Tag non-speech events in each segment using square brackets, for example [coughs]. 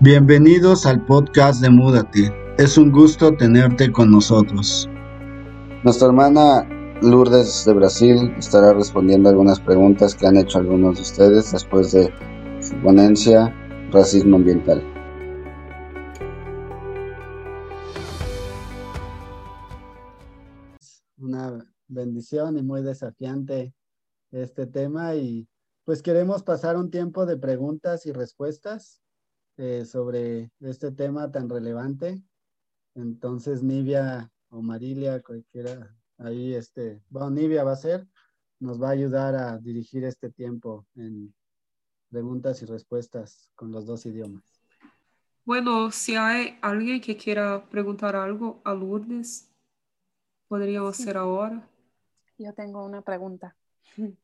Bienvenidos al podcast de Múdate. Es un gusto tenerte con nosotros. Nuestra hermana Lourdes de Brasil estará respondiendo algunas preguntas que han hecho algunos de ustedes después de su ponencia Racismo Ambiental. Una bendición y muy desafiante este tema y pues queremos pasar un tiempo de preguntas y respuestas eh, sobre este tema tan relevante. Entonces, Nivia o Marilia, cualquiera, ahí, este, bueno, Nivia va a ser, nos va a ayudar a dirigir este tiempo en preguntas y respuestas con los dos idiomas. Bueno, si hay alguien que quiera preguntar algo a Lourdes, podríamos hacer ahora. Yo tengo una pregunta. [laughs]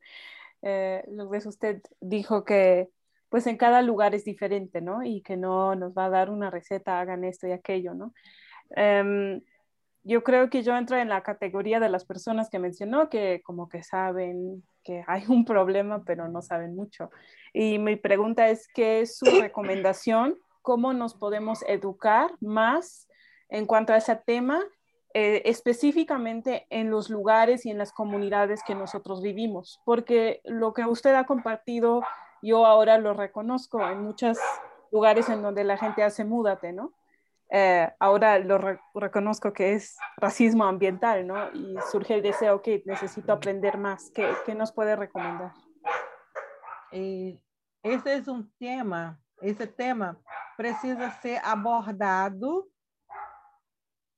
Eh, Lourdes, usted dijo que pues en cada lugar es diferente, ¿no? Y que no nos va a dar una receta, hagan esto y aquello, ¿no? Em, yo creo que yo entro en la categoría de las personas que mencionó que como que saben que hay un problema, pero no saben mucho. Y mi pregunta es, ¿qué es su recomendación? ¿Cómo nos podemos educar más en cuanto a ese tema, eh, específicamente en los lugares y en las comunidades que nosotros vivimos? Porque lo que usted ha compartido yo ahora lo reconozco en muchos lugares en donde la gente hace múdate, ¿no? Eh, ahora lo reconozco que es racismo ambiental, ¿no? Y surge el deseo que necesito aprender más. ¿Qué, qué nos puede recomendar? ese es un tema, ese tema precisa ser abordado,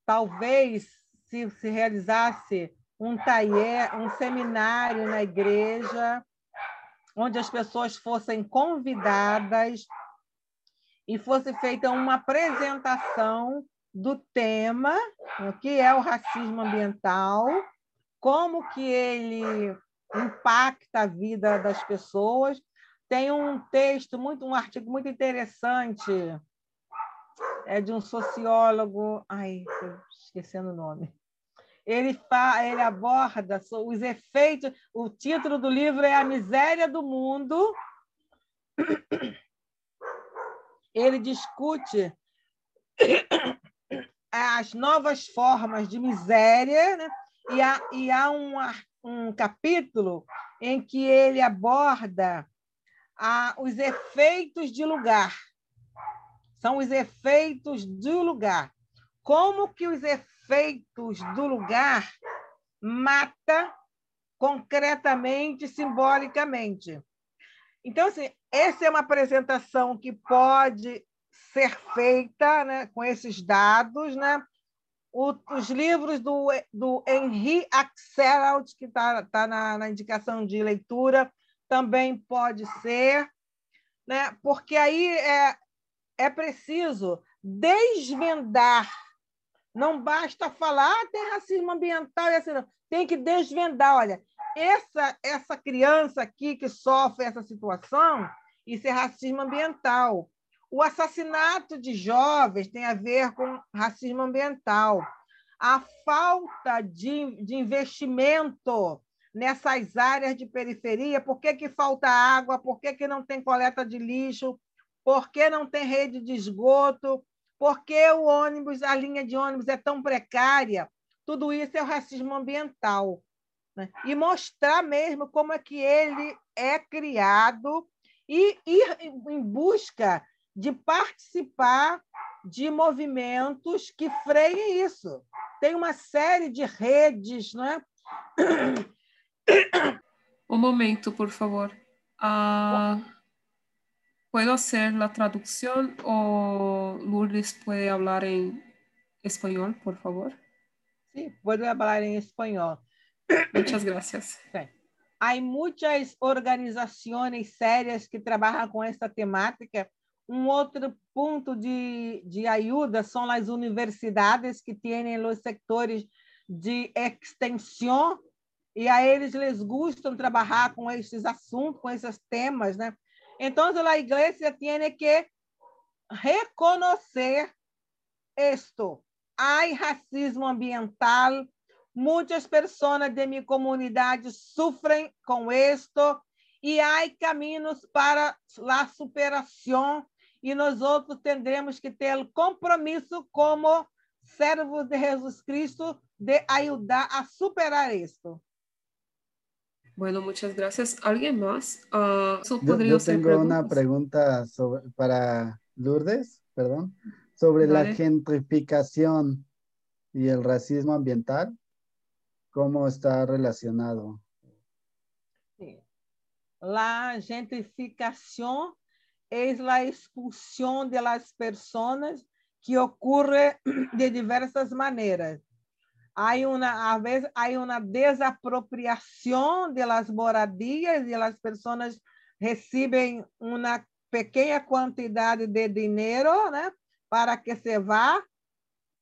talvez se, se realizasse um taller, um seminário na igreja, onde as pessoas fossem convidadas e fosse feita uma apresentação do tema, o que é o racismo ambiental, como que ele impacta a vida das pessoas. Tem um texto muito, um artigo muito interessante, é de um sociólogo, ai, esquecendo o nome ele, ele aborda os efeitos. O título do livro é A Miséria do Mundo. Ele discute as novas formas de miséria, né? e há, e há um, um capítulo em que ele aborda a, os efeitos de lugar. São os efeitos do lugar. Como que os efeitos feitos do lugar mata concretamente, simbolicamente. Então, assim, essa é uma apresentação que pode ser feita né, com esses dados. Né? O, os livros do, do Henri Axelrod, que está tá na, na indicação de leitura, também pode ser, né? porque aí é, é preciso desvendar não basta falar, ah, tem racismo ambiental e assim, não. tem que desvendar. Olha, essa, essa criança aqui que sofre essa situação, isso é racismo ambiental. O assassinato de jovens tem a ver com racismo ambiental. A falta de, de investimento nessas áreas de periferia, por que, que falta água, por que, que não tem coleta de lixo, por que não tem rede de esgoto, por que o ônibus, a linha de ônibus é tão precária? Tudo isso é o racismo ambiental. Né? E mostrar mesmo como é que ele é criado e ir em busca de participar de movimentos que freiem isso. Tem uma série de redes, né? [coughs] Um momento, por favor. Uh... ¿Puedo hacer la traducción o Lourdes puede hablar en español, por favor? Sí, puedo hablar en español. Muchas gracias. [coughs] Sí. Hay muchas organizaciones serias que trabalham com essa temática. Um outro ponto de, de ajuda são as universidades que têm os sectores de extensão e a eles les gustam trabalhar com esses assuntos, com esses temas, né? Entonces la iglesia tiene que reconocer esto. Hay racismo ambiental. Muchas personas de mi comunidad sufren con esto y hay caminos para la superación e nós outros tendremos que ter o compromisso como servos de Jesus Cristo de ajudar a superar isso. Bueno, muchas gracias. ¿Alguien más? Uh, yo, yo, tengo una pregunta sobre, para Lourdes, perdón, sobre Dale. la gentrificación y el racismo ambiental. ¿Cómo está relacionado? Sí. La gentrificación es la expulsión de las personas que ocurre [clears throat] de diversas maneras. Hay una, a veces hay una desapropiación de las moradias y las personas reciben una pequeña cantidad de dinero ¿no? para que se va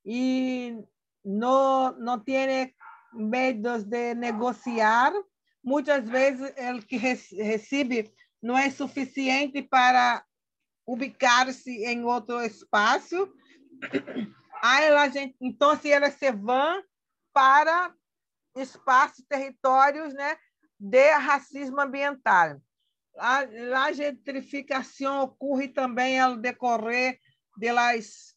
y no, no tiene medios de negociar. Muitas vezes, o que recebe não é suficiente para ubicar-se em outro espaço. Aí, gente, então, se elas se vão para espaços, territórios né, de racismo ambiental. A, a gentrificação ocorre também ao decorrer das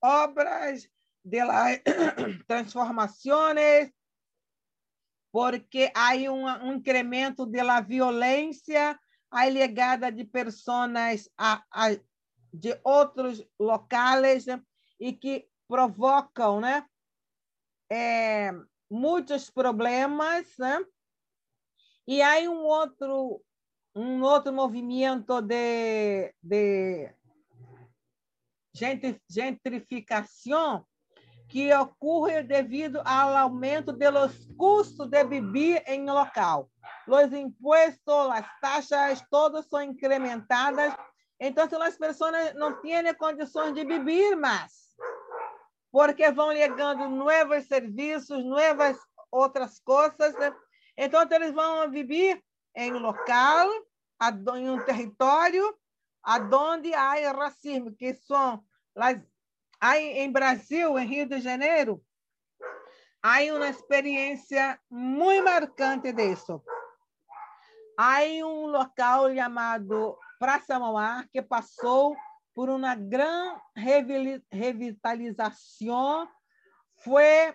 obras, das [coughs] transformações, porque há um, um incremento da violência alegada de pessoas a, a, de outros locais né, e que provocam né, é, muitos problemas, né? E há um outro um outro movimento de, de gentrificação que ocorre devido ao aumento dos custos de viver em local. Os impostos, as taxas, todas são incrementadas. Então, as pessoas não têm condições de viver mais porque vão ligando novos serviços, novas outras coisas. Né? Então, eles vão viver em um local, em um território, onde há racismo, que são em Brasil, em Rio de Janeiro, há uma experiência muito marcante disso. Há um local chamado Praça Mauá, que passou por uma grande revitalização, foi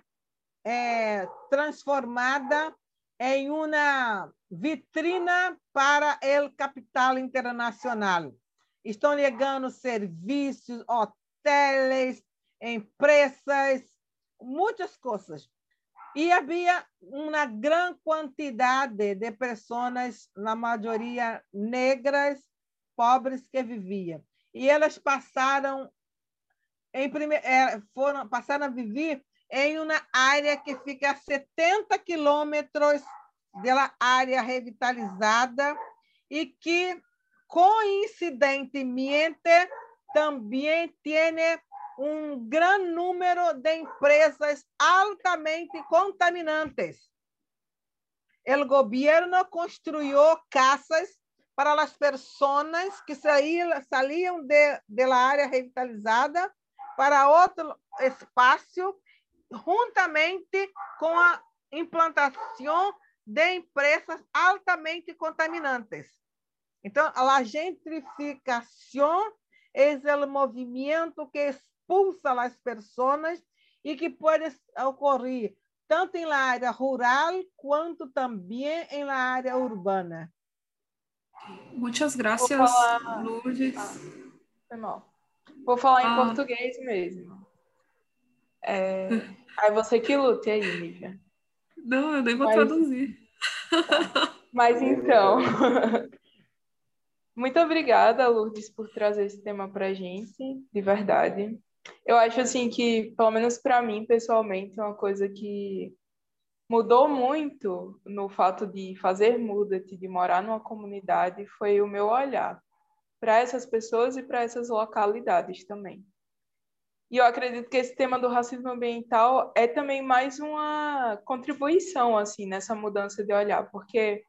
é, transformada em uma vitrina para o capital internacional. Estão chegando serviços, hotéis, empresas, muitas coisas. E havia uma grande quantidade de pessoas, na maioria negras, pobres, que viviam e elas passaram em prime... É, foram passaram a viver em uma área que fica a 70 quilômetros da área revitalizada e que coincidentemente também tem um grande número de empresas altamente contaminantes. O governo construiu casas para as pessoas que saíam, de, área revitalizada para outro espaço, juntamente com a implantação de empresas altamente contaminantes. Então, a gentrificação é o movimento que expulsa as pessoas e que pode ocorrer tanto em área rural quanto também em área urbana. Muitas graças, falar... Lourdes. Ah, foi mal. Vou falar ah. em português mesmo. É... [laughs] Aí você que lute aí, Lívia. Não, eu nem vou Mas... traduzir. Tá. [laughs] Mas então. [laughs] Muito obrigada, Lourdes, por trazer esse tema para a gente, de verdade. Eu acho assim que, pelo menos para mim, pessoalmente, é uma coisa que mudou muito no fato de fazer muda, de morar numa comunidade, foi o meu olhar para essas pessoas e para essas localidades também. E eu acredito que esse tema do racismo ambiental é também mais uma contribuição assim nessa mudança de olhar, porque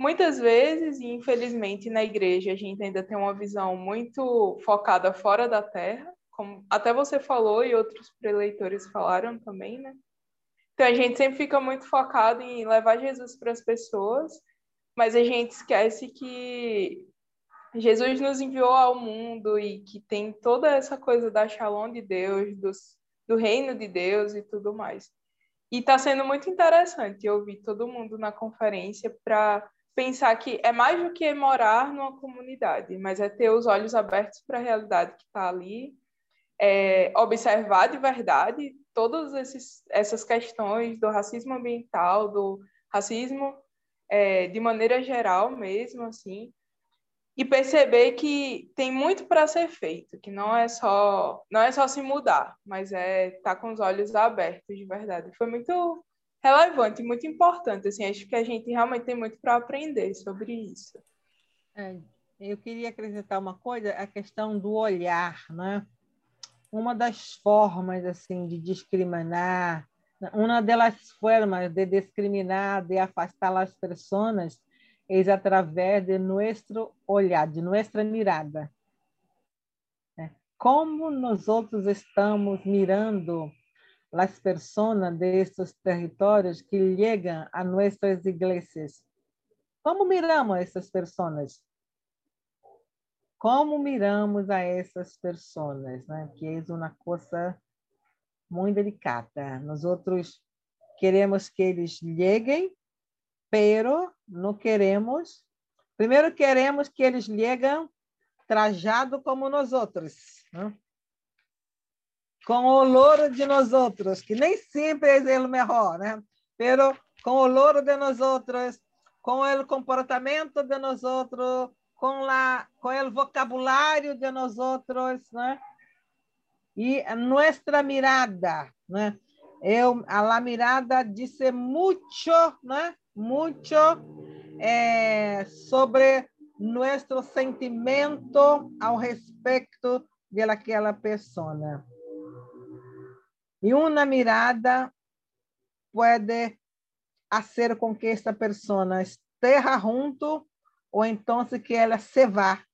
muitas vezes, e infelizmente na igreja, a gente ainda tem uma visão muito focada fora da terra, como até você falou e outros preleitores falaram também, né? Então a gente sempre fica muito focado em levar Jesus para as pessoas, mas a gente esquece que Jesus nos enviou ao mundo e que tem toda essa coisa da shalom de Deus, dos, do reino de Deus e tudo mais. E está sendo muito interessante ouvir todo mundo na conferência para pensar que é mais do que morar numa comunidade, mas é ter os olhos abertos para a realidade que está ali, é, observar de verdade todas essas questões do racismo ambiental, do racismo é, de maneira geral mesmo, assim, e perceber que tem muito para ser feito, que não é só não é só se mudar, mas é estar tá com os olhos abertos de verdade. Foi muito relevante, muito importante, assim, acho que a gente realmente tem muito para aprender sobre isso. É, eu queria acrescentar uma coisa, a questão do olhar, né? Uma das formas assim de discriminar, uma das formas de discriminar, de afastar as pessoas es a través de nuestro olhar, de nuestra mirada. Como nós outros estamos mirando as pessoas destes territórios que chegam a nossas igrejas? Como miramos essas pessoas? Como miramos a essas pessoas, né? Que é uma coisa muito delicada. Nós outros queremos que eles cheguem pero não queremos. Primeiro queremos que eles cheguem trajado como nós outros, né? com o louro de nós outros, que nem sempre é o melhor, né? Pero com o louro de nós outros, com o comportamento de nós outros, com la, com o vocabulário de nós outros, né? E nossa mirada, né? Eu, a la mirada disse muito, né? mucho eh, sobre nuestro sentimento ao respeito de aquela pessoa. E uma mirada pode fazer com que esta pessoa esteja junto ou então que ela se vá.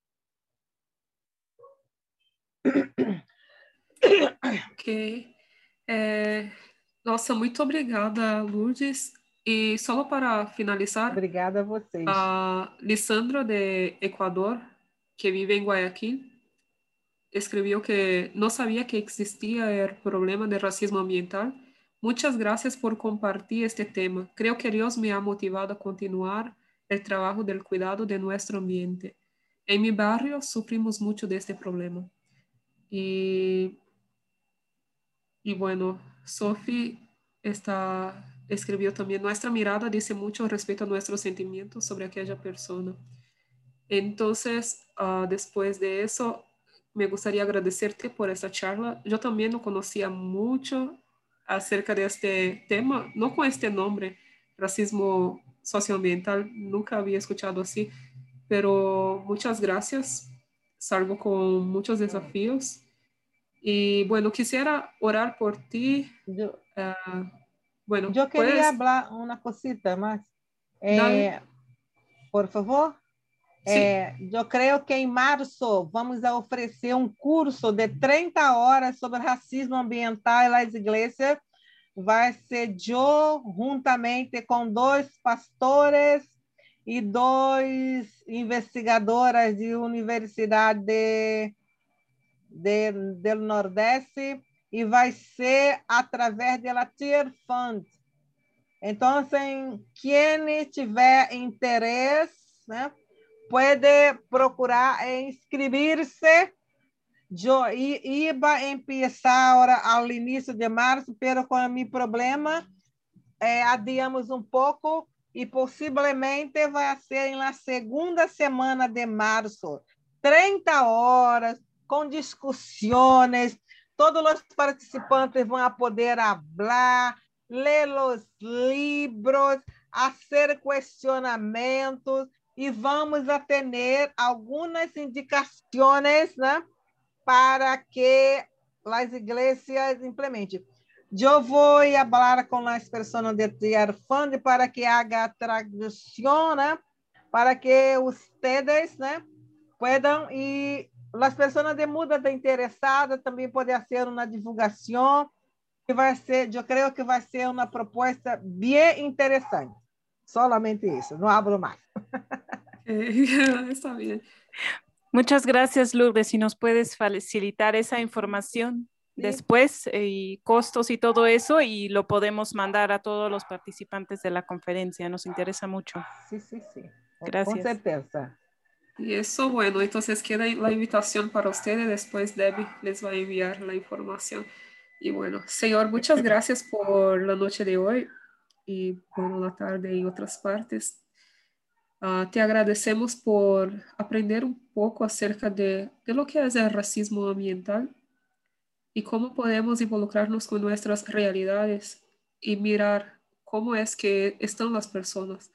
Ok. É, nossa, muito obrigada, Lourdes. E só para finalizar, obrigada a vocês. A de Ecuador, que vive em Guayaquil, escreveu que não sabia que existia o problema de racismo ambiental. Muitas graças por compartilhar este tema. Creio que Deus me ha motivado a continuar o trabalho do cuidado de nosso ambiente. Em meu barrio sofrimos muito deste problema. E, e bueno, Sophie está escribió también, nuestra mirada dice mucho respecto a nuestros sentimientos sobre aquella persona. Entonces, uh, después de eso, me gustaría agradecerte por esta charla. Yo también no conocía mucho acerca de este tema, no con este nombre, racismo socioambiental, nunca había escuchado así, pero muchas gracias. Salgo con muchos desafíos. Y bueno, quisiera orar por ti. Yo, uh, Bueno, eu queria puedes... falar uma cosita mais. Eh, por favor. É, eu creio que em março vamos oferecer um curso de 30 horas sobre racismo ambiental nas igrejas. Vai ser eu, juntamente com dois pastores e dois investigadoras de universidade de, de, do Nordeste e vai ser através da Tier Fund. Então, assim, quem tiver interesse, né, pode procurar inscrever-se. Eu ia começar agora ao início de março, mas com o meu problema, é, adiamos um pouco e possivelmente vai ser na segunda semana de março. 30 horas, com discussões, Todos os participantes vão poder falar, ler os livros, fazer questionamentos e vamos a ter algumas indicações né, para que as igrejas implementem. Eu vou falar com as pessoas de Tier Fund para que haga a tradução, né, para que vocês né, puedan ir as pessoas de muda de interessada também podem ser uma divulgação que vai ser, eu creio que vai ser uma proposta bem interessante. Solamente isso, não abro mais. É, está bem. Muchas gracias, Lourdes. Si nos puedes facilitar esa información después eh, y costos y todo eso y lo podemos mandar a todos los participantes de la conferencia. Nos interesa mucho. Sí, sí, sí. Gracias. Com certeza. Y eso, bueno, entonces queda la invitación para ustedes. Después Debbie les va a enviar la información. Y bueno, Señor, muchas [laughs] gracias por la noche de hoy y por la tarde en otras partes. Uh, te agradecemos por aprender un poco acerca de, de lo que es el racismo ambiental y cómo podemos involucrarnos con nuestras realidades y mirar cómo es que están las personas.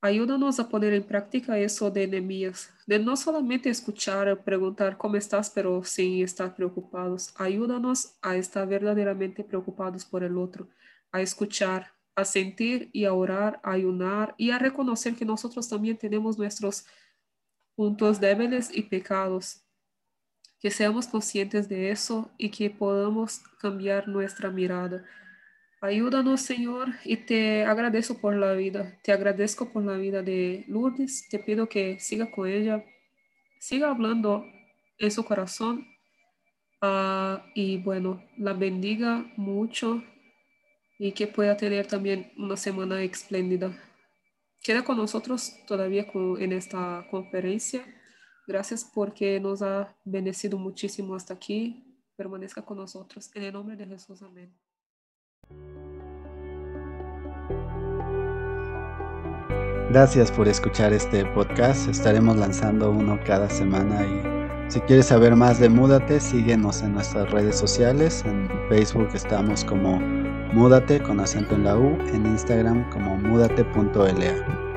Ayúdanos a poner en práctica eso de Nehemías, de no solamente escuchar o preguntar cómo estás, pero sin estar preocupados. Ayúdanos a estar verdaderamente preocupados por el otro, a escuchar, a sentir y a orar, a ayunar y a reconocer que nosotros también tenemos nuestros puntos débiles y pecados que seamos conscientes de eso y que podamos cambiar nuestra mirada. Ayúdanos, Señor, y te agradezco por la vida. Te agradezco por la vida de Lourdes. Te pido que siga con ella, siga hablando en su corazón. Ah, y bueno, la bendiga mucho y que pueda tener también una semana espléndida. Queda con nosotros todavía en esta conferencia. Gracias porque nos ha bendecido muchísimo hasta aquí. Permanezca con nosotros. En el nombre de Jesús. Amén. Gracias por escuchar este podcast. Estaremos lanzando uno cada semana y si quieres saber más de Múdate, síguenos en nuestras redes sociales. En Facebook estamos como Múdate con acento en la U en Instagram como múdate.la.